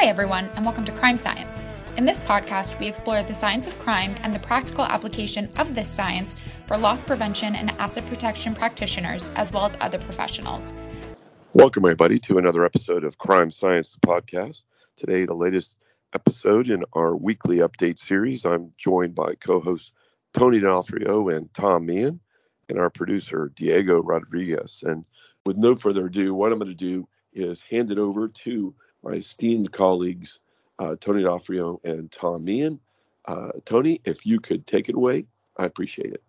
Hi, everyone, and welcome to Crime Science. In this podcast, we explore the science of crime and the practical application of this science for loss prevention and asset protection practitioners, as well as other professionals. Welcome, everybody, to another episode of Crime Science, the podcast. Today, the latest episode in our weekly update series. I'm joined by co hosts Tony D'Onofrio and Tom Meehan, and our producer, Diego Rodriguez. And with no further ado, what I'm going to do is hand it over to my esteemed colleagues, uh, Tony D'Onofrio and Tom Meehan. Uh, Tony, if you could take it away, I appreciate it.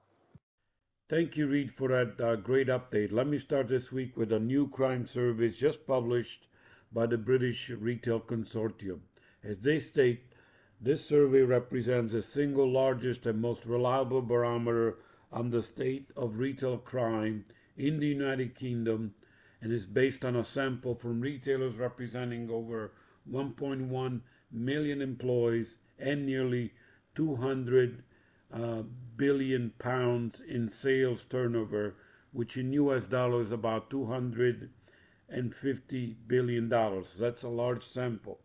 Thank you, Reed, for that uh, great update. Let me start this week with a new crime survey just published by the British Retail Consortium. As they state, this survey represents the single largest and most reliable barometer on the state of retail crime in the United Kingdom and is based on a sample from retailers representing over 1.1 million employees and nearly 200 uh, billion pounds in sales turnover, which in US dollars is about 250 billion dollars. That's a large sample.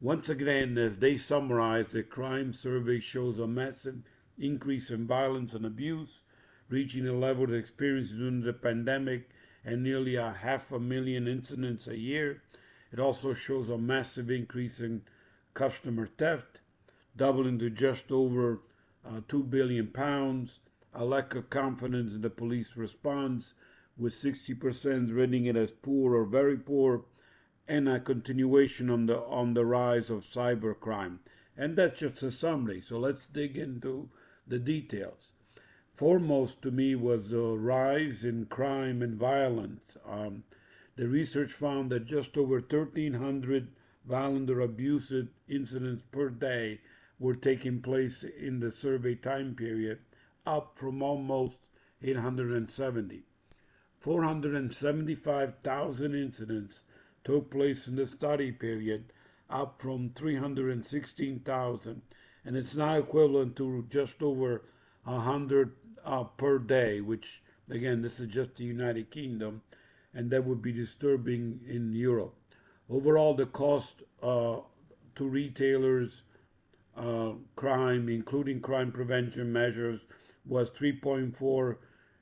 Once again, as they summarize, the crime survey shows a massive increase in violence and abuse, reaching a level experienced during the pandemic and nearly a half a million incidents a year. It also shows a massive increase in customer theft, doubling to just over uh, 2 billion pounds, a lack of confidence in the police response, with 60% rating it as poor or very poor, and a continuation on the on the rise of cybercrime. And that's just a summary. So let's dig into the details foremost to me was the rise in crime and violence. Um, the research found that just over 1,300 violent or abusive incidents per day were taking place in the survey time period, up from almost 870. 475,000 incidents took place in the study period, up from 316,000, and it's now equivalent to just over 100 uh, per day, which again, this is just the United Kingdom, and that would be disturbing in Europe. Overall, the cost uh, to retailers, uh, crime, including crime prevention measures, was 3.4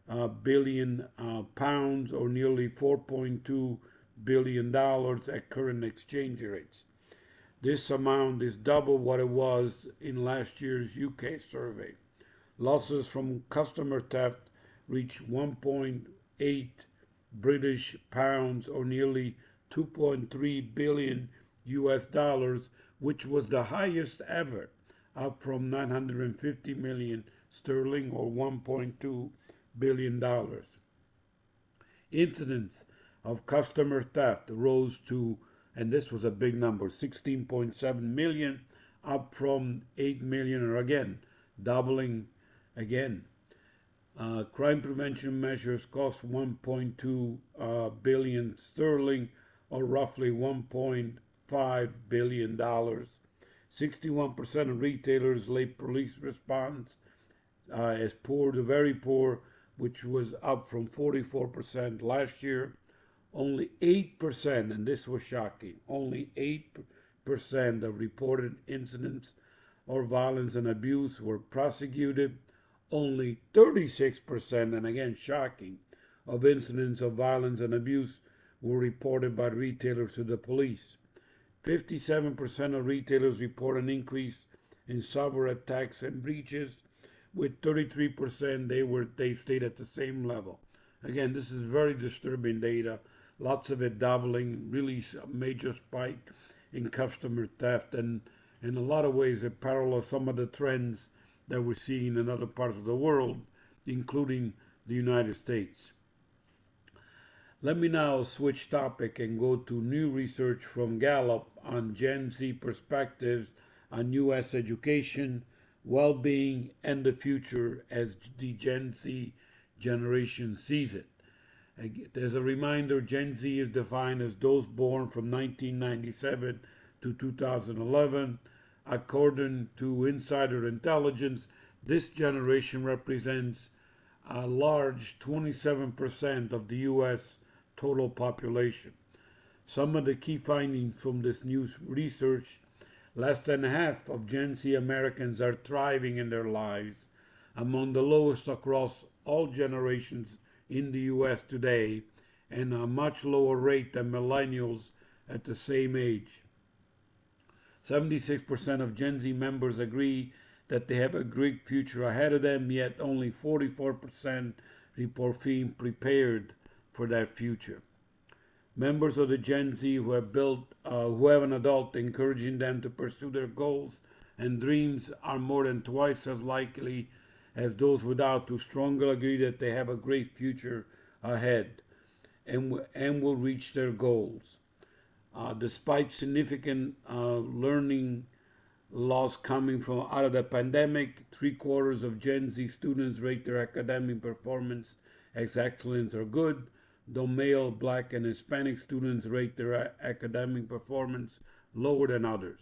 uh, billion uh, pounds, or nearly 4.2 billion dollars at current exchange rates. This amount is double what it was in last year's UK survey. Losses from customer theft reached 1.8 British pounds or nearly 2.3 billion US dollars, which was the highest ever, up from 950 million sterling or 1.2 billion dollars. Incidents of customer theft rose to, and this was a big number, 16.7 million, up from 8 million, or again, doubling Again, uh, crime prevention measures cost 1.2 uh, billion sterling, or roughly 1.5 billion dollars. 61% of retailers late police response uh, as poor to very poor, which was up from 44% last year. Only 8%, and this was shocking, only 8% of reported incidents or violence and abuse were prosecuted only 36%, and again shocking, of incidents of violence and abuse were reported by retailers to the police. 57% of retailers report an increase in cyber attacks and breaches, with 33% they were they stayed at the same level. Again, this is very disturbing data. Lots of it doubling, really a major spike in customer theft, and in a lot of ways it parallels some of the trends that we're seeing in other parts of the world, including the United States. Let me now switch topic and go to new research from Gallup on Gen Z perspectives on U.S. education, well being, and the future as the Gen Z generation sees it. As a reminder, Gen Z is defined as those born from 1997 to 2011 According to insider intelligence, this generation represents a large 27% of the U.S. total population. Some of the key findings from this new research less than half of Gen Z Americans are thriving in their lives, among the lowest across all generations in the US today, and a much lower rate than millennials at the same age. 76% of Gen Z members agree that they have a great future ahead of them, yet only 44% report feeling prepared for that future. Members of the Gen Z who have built, uh, who have an adult encouraging them to pursue their goals and dreams are more than twice as likely as those without to strongly agree that they have a great future ahead and, and will reach their goals. Uh, despite significant uh, learning loss coming from out of the pandemic, three quarters of Gen Z students rate their academic performance as excellent or good, though male, black, and Hispanic students rate their academic performance lower than others.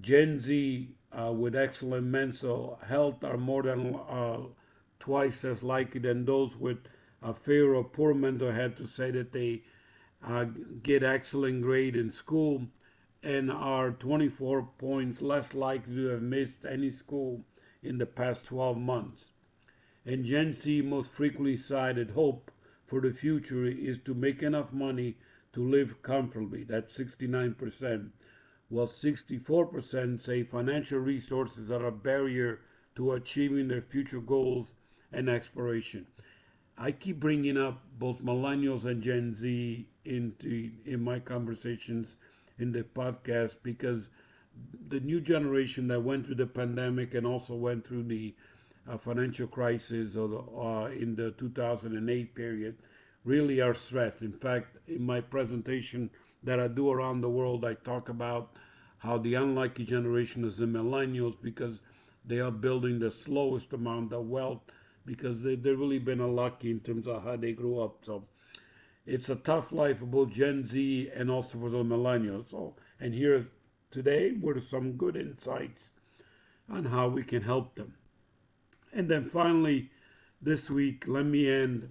Gen Z uh, with excellent mental health are more than uh, twice as likely than those with a fair or poor mental health to say that they uh, get excellent grade in school and are 24 points less likely to have missed any school in the past 12 months. And Gen Z most frequently cited hope for the future is to make enough money to live comfortably. That's 69%. While 64% say financial resources are a barrier to achieving their future goals and aspiration. I keep bringing up both millennials and Gen Z into in my conversations in the podcast because the new generation that went through the pandemic and also went through the uh, financial crisis or the, uh, in the 2008 period really are stressed. In fact, in my presentation that I do around the world, I talk about how the unlucky generation is the millennials because they are building the slowest amount of wealth because they, they've really been unlucky in terms of how they grew up. So it's a tough life for both Gen Z and also for the millennials. So, and here today were some good insights on how we can help them. And then finally, this week, let me end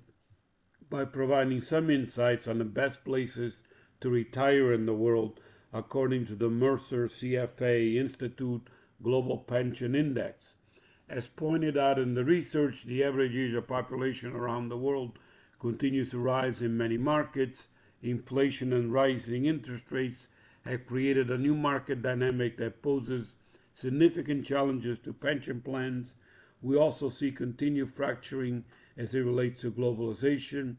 by providing some insights on the best places to retire in the world according to the Mercer CFA Institute Global Pension Index. As pointed out in the research, the average age of population around the world continues to rise in many markets. Inflation and rising interest rates have created a new market dynamic that poses significant challenges to pension plans. We also see continued fracturing as it relates to globalization.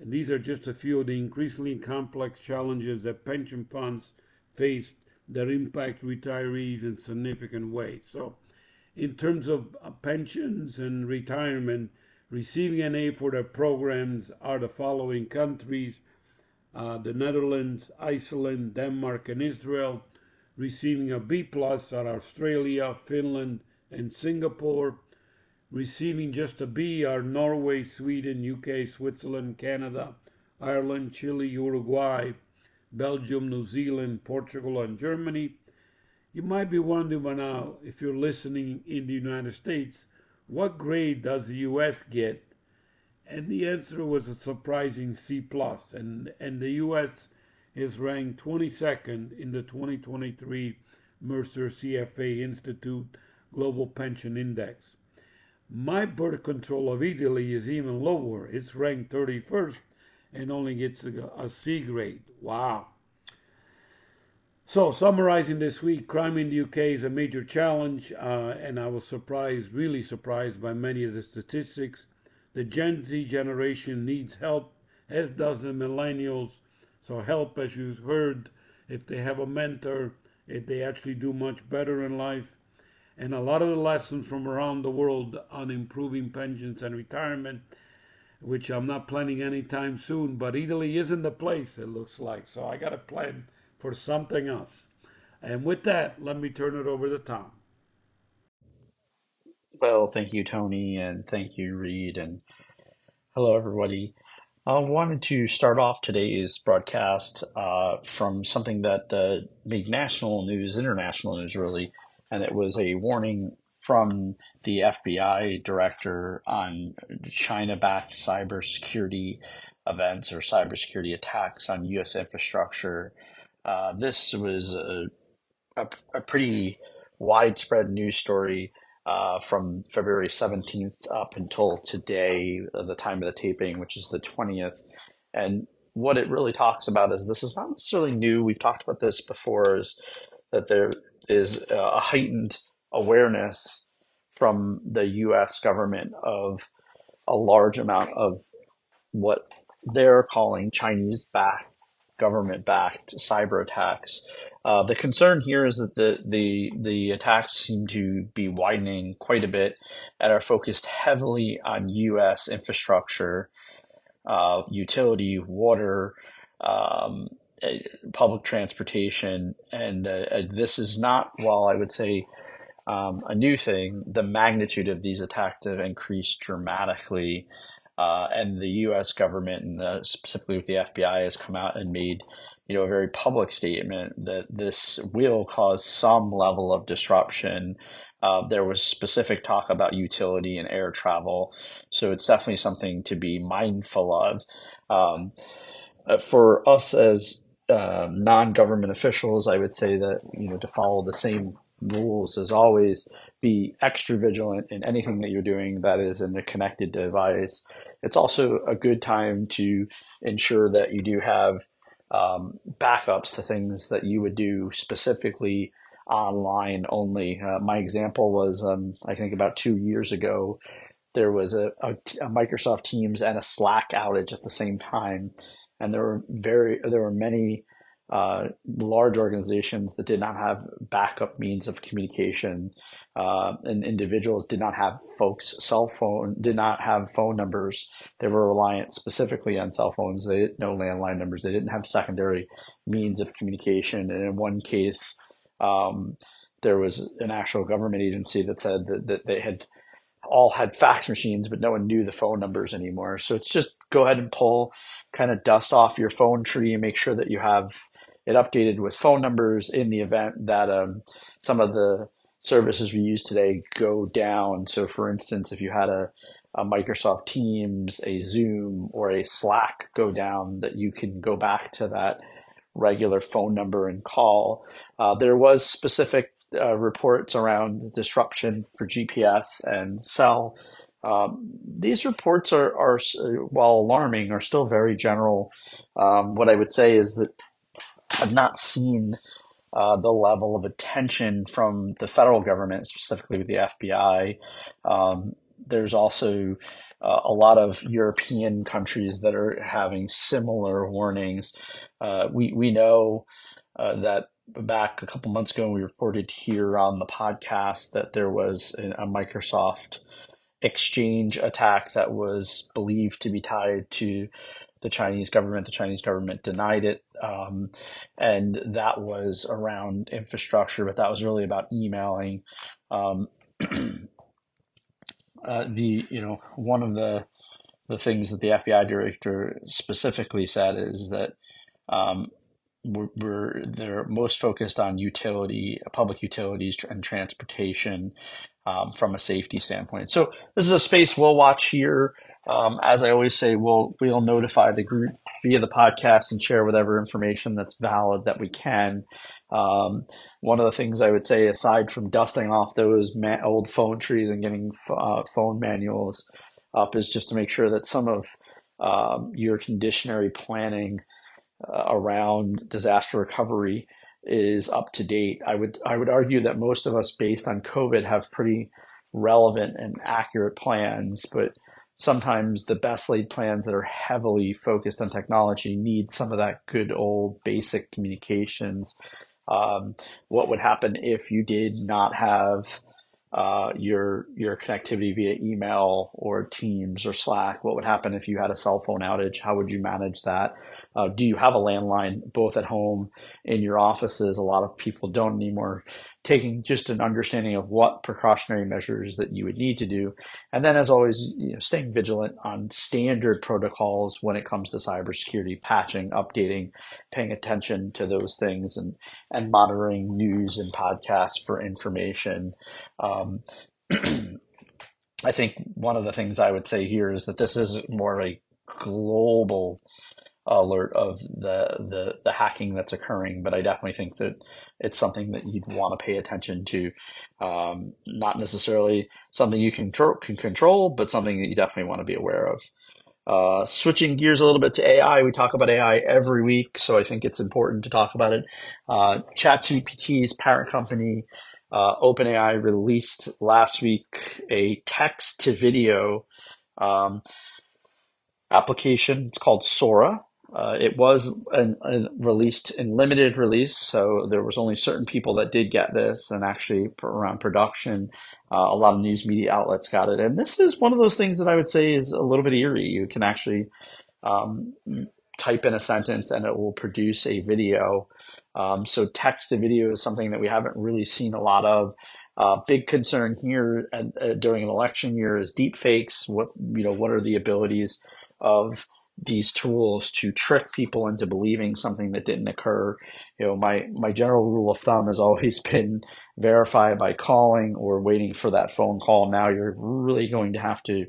And these are just a few of the increasingly complex challenges that pension funds face that impact retirees in significant ways. So, in terms of uh, pensions and retirement, receiving an A for their programs are the following countries uh, the Netherlands, Iceland, Denmark, and Israel. Receiving a B plus are Australia, Finland, and Singapore. Receiving just a B are Norway, Sweden, UK, Switzerland, Canada, Ireland, Chile, Uruguay, Belgium, New Zealand, Portugal, and Germany. You might be wondering by now, if you're listening in the United States, what grade does the U.S. get? And the answer was a surprising C plus, and and the U.S. is ranked 22nd in the 2023 Mercer CFA Institute Global Pension Index. My birth control of Italy is even lower. It's ranked 31st and only gets a, a C grade. Wow. So, summarizing this week, crime in the UK is a major challenge, uh, and I was surprised, really surprised by many of the statistics. The Gen Z generation needs help, as does the millennials. So, help, as you've heard, if they have a mentor, if they actually do much better in life. And a lot of the lessons from around the world on improving pensions and retirement, which I'm not planning anytime soon, but Italy isn't the place, it looks like. So, I got to plan for something else. And with that, let me turn it over to Tom. Well, thank you, Tony, and thank you, Reed, and hello, everybody. I wanted to start off today's broadcast uh, from something that uh, made national news, international news, really, and it was a warning from the FBI director on China backed cybersecurity events or cybersecurity attacks on U.S. infrastructure. Uh, this was a, a, a, pretty widespread news story uh, from February 17th up until today, uh, the time of the taping, which is the 20th. And what it really talks about is this is not necessarily new. We've talked about this before, is that there is a heightened awareness from the US government of a large amount of what they're calling Chinese backed government backed cyber attacks. Uh, the concern here is that the, the the attacks seem to be widening quite a bit and are focused heavily on U.S. infrastructure, uh, utility, water, um, eh, public transportation, and uh, uh, this is not, while I would say um, a new thing, the magnitude of these attacks have increased dramatically. Uh, and the U.S. government, and uh, specifically with the FBI, has come out and made, you know, a very public statement that this will cause some level of disruption. Uh, there was specific talk about utility and air travel, so it's definitely something to be mindful of. Um, uh, for us as um, non-government officials, I would say that you know to follow the same rules as always be extra vigilant in anything that you're doing that is in a connected device. It's also a good time to ensure that you do have um, backups to things that you would do specifically online only. Uh, my example was um, i think about two years ago there was a, a, a microsoft teams and a slack outage at the same time. And there were very there were many uh, large organizations that did not have backup means of communication uh, and individuals did not have folks cell phone did not have phone numbers. They were reliant specifically on cell phones. They didn't know landline numbers. They didn't have secondary means of communication. And in one case um, there was an actual government agency that said that, that they had all had fax machines, but no one knew the phone numbers anymore. So it's just go ahead and pull kind of dust off your phone tree and make sure that you have it updated with phone numbers in the event that um, some of the services we use today go down. So, for instance, if you had a, a Microsoft Teams, a Zoom, or a Slack go down, that you can go back to that regular phone number and call. Uh, there was specific uh, reports around disruption for GPS and cell. Um, these reports are, are, while alarming, are still very general. Um, what I would say is that I've not seen uh, the level of attention from the federal government, specifically with the FBI. Um, there's also uh, a lot of European countries that are having similar warnings. Uh, we we know uh, that back a couple months ago, we reported here on the podcast that there was a Microsoft exchange attack that was believed to be tied to the Chinese government. The Chinese government denied it. Um, and that was around infrastructure, but that was really about emailing. Um, uh, the, you know, one of the, the things that the FBI director specifically said is that um, we're, we're, they're most focused on utility, public utilities and transportation um, from a safety standpoint. So this is a space we'll watch here. Um, as I always say, we'll we'll notify the group via the podcast and share whatever information that's valid that we can. Um, one of the things I would say, aside from dusting off those ma- old phone trees and getting uh, phone manuals up, is just to make sure that some of um, your conditionary planning uh, around disaster recovery is up to date. I would I would argue that most of us, based on COVID, have pretty relevant and accurate plans, but sometimes the best laid plans that are heavily focused on technology need some of that good old basic communications. Um, what would happen if you did not have uh, your your connectivity via email or Teams or Slack? What would happen if you had a cell phone outage? How would you manage that? Uh, do you have a landline both at home in your offices? A lot of people don't anymore taking just an understanding of what precautionary measures that you would need to do. And then, as always, you know, staying vigilant on standard protocols when it comes to cybersecurity, patching, updating, paying attention to those things, and, and monitoring news and podcasts for information. Um, I think one of the things I would say here is that this is more of a global alert of the, the the hacking that's occurring, but I definitely think that it's something that you'd want to pay attention to. Um, not necessarily something you can, can control, but something that you definitely want to be aware of. Uh, switching gears a little bit to AI, we talk about AI every week, so I think it's important to talk about it. Uh, ChatGPT's parent company, uh, OpenAI, released last week a text to video um, application. It's called Sora. Uh, it was an, an released in limited release, so there was only certain people that did get this, and actually around production, uh, a lot of news media outlets got it. And this is one of those things that I would say is a little bit eerie. You can actually um, type in a sentence and it will produce a video. Um, so text to video is something that we haven't really seen a lot of. Uh, big concern here uh, during an election year is deep fakes. What you know, what are the abilities of these tools to trick people into believing something that didn't occur. You know, my my general rule of thumb has always been verify by calling or waiting for that phone call. Now you're really going to have to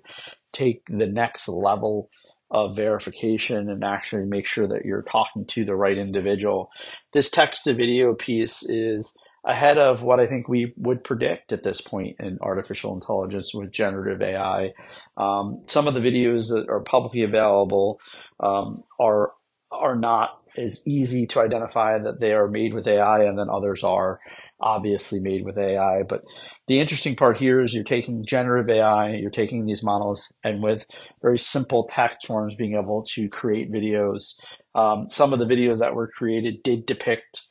take the next level of verification and actually make sure that you're talking to the right individual. This text to video piece is ahead of what I think we would predict at this point in artificial intelligence with generative AI. Um, some of the videos that are publicly available um, are are not as easy to identify that they are made with AI, and then others are obviously made with AI. But the interesting part here is you're taking generative AI, you're taking these models, and with very simple text forms, being able to create videos. Um, some of the videos that were created did depict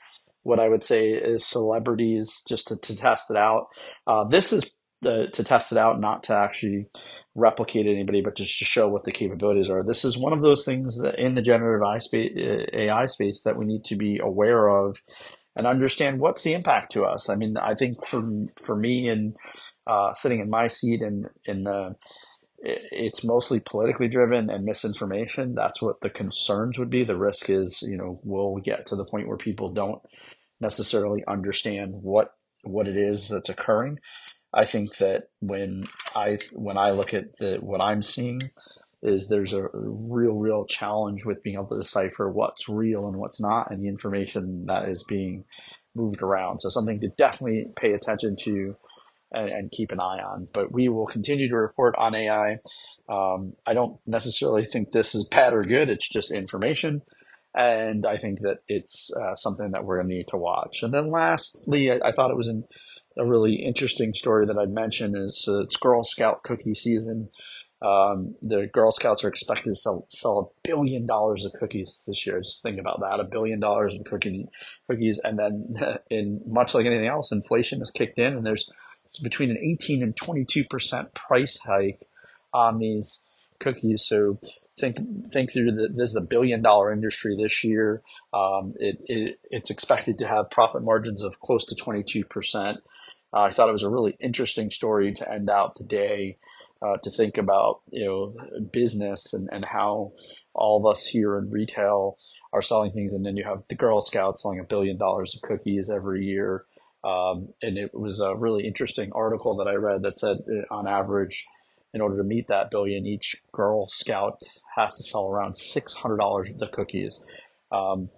what I would say is celebrities just to, to test it out. Uh, this is the, to test it out, not to actually replicate anybody, but just to show what the capabilities are. This is one of those things that in the generative AI space, AI space that we need to be aware of and understand what's the impact to us. I mean, I think for for me and uh, sitting in my seat and in the it's mostly politically driven and misinformation. That's what the concerns would be. The risk is, you know, we'll get to the point where people don't necessarily understand what what it is that's occurring. I think that when I when I look at the what I'm seeing is there's a real real challenge with being able to decipher what's real and what's not and the information that is being moved around. So something to definitely pay attention to and, and keep an eye on. But we will continue to report on AI. Um, I don't necessarily think this is bad or good. It's just information. And I think that it's uh, something that we're going to need to watch. And then lastly, I, I thought it was an, a really interesting story that I'd mention is uh, it's Girl Scout cookie season. Um, the Girl Scouts are expected to sell, sell a billion dollars of cookies this year. Just think about that, a billion dollars in cookie, cookies. And then in much like anything else, inflation has kicked in and there's between an 18 and 22% price hike on these cookies. So think think through that. This is a billion dollar industry this year. Um, it, it, it's expected to have profit margins of close to 22%. Uh, I thought it was a really interesting story to end out the day. Uh, to think about you know business and, and how all of us here in retail are selling things and then you have the girl scouts selling a billion dollars of cookies every year um, and it was a really interesting article that I read that said, uh, on average, in order to meet that billion, each Girl Scout has to sell around six hundred dollars of cookies. Um,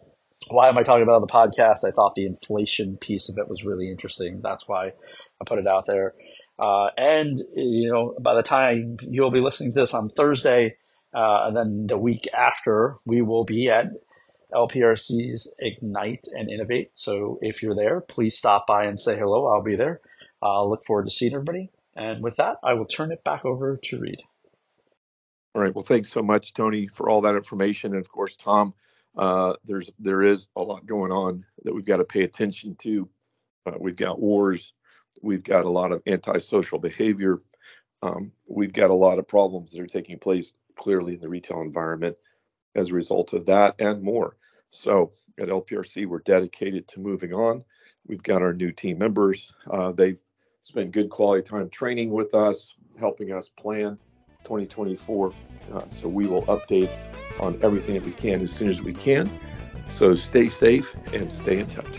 why am I talking about on the podcast? I thought the inflation piece of it was really interesting. That's why I put it out there. Uh, and you know, by the time you'll be listening to this on Thursday, uh, and then the week after, we will be at LPRC's Ignite and Innovate. So if you're there, please stop by and say hello. I'll be there. I'll look forward to seeing everybody. And with that, I will turn it back over to Reed. All right. Well, thanks so much, Tony, for all that information. And of course, Tom, uh, there's there is a lot going on that we've got to pay attention to. Uh, we've got wars. We've got a lot of antisocial behavior. Um, we've got a lot of problems that are taking place clearly in the retail environment as a result of that and more. So at LPRC, we're dedicated to moving on. We've got our new team members. Uh, they've spent good quality time training with us, helping us plan 2024. Uh, so we will update on everything that we can as soon as we can. So stay safe and stay in touch.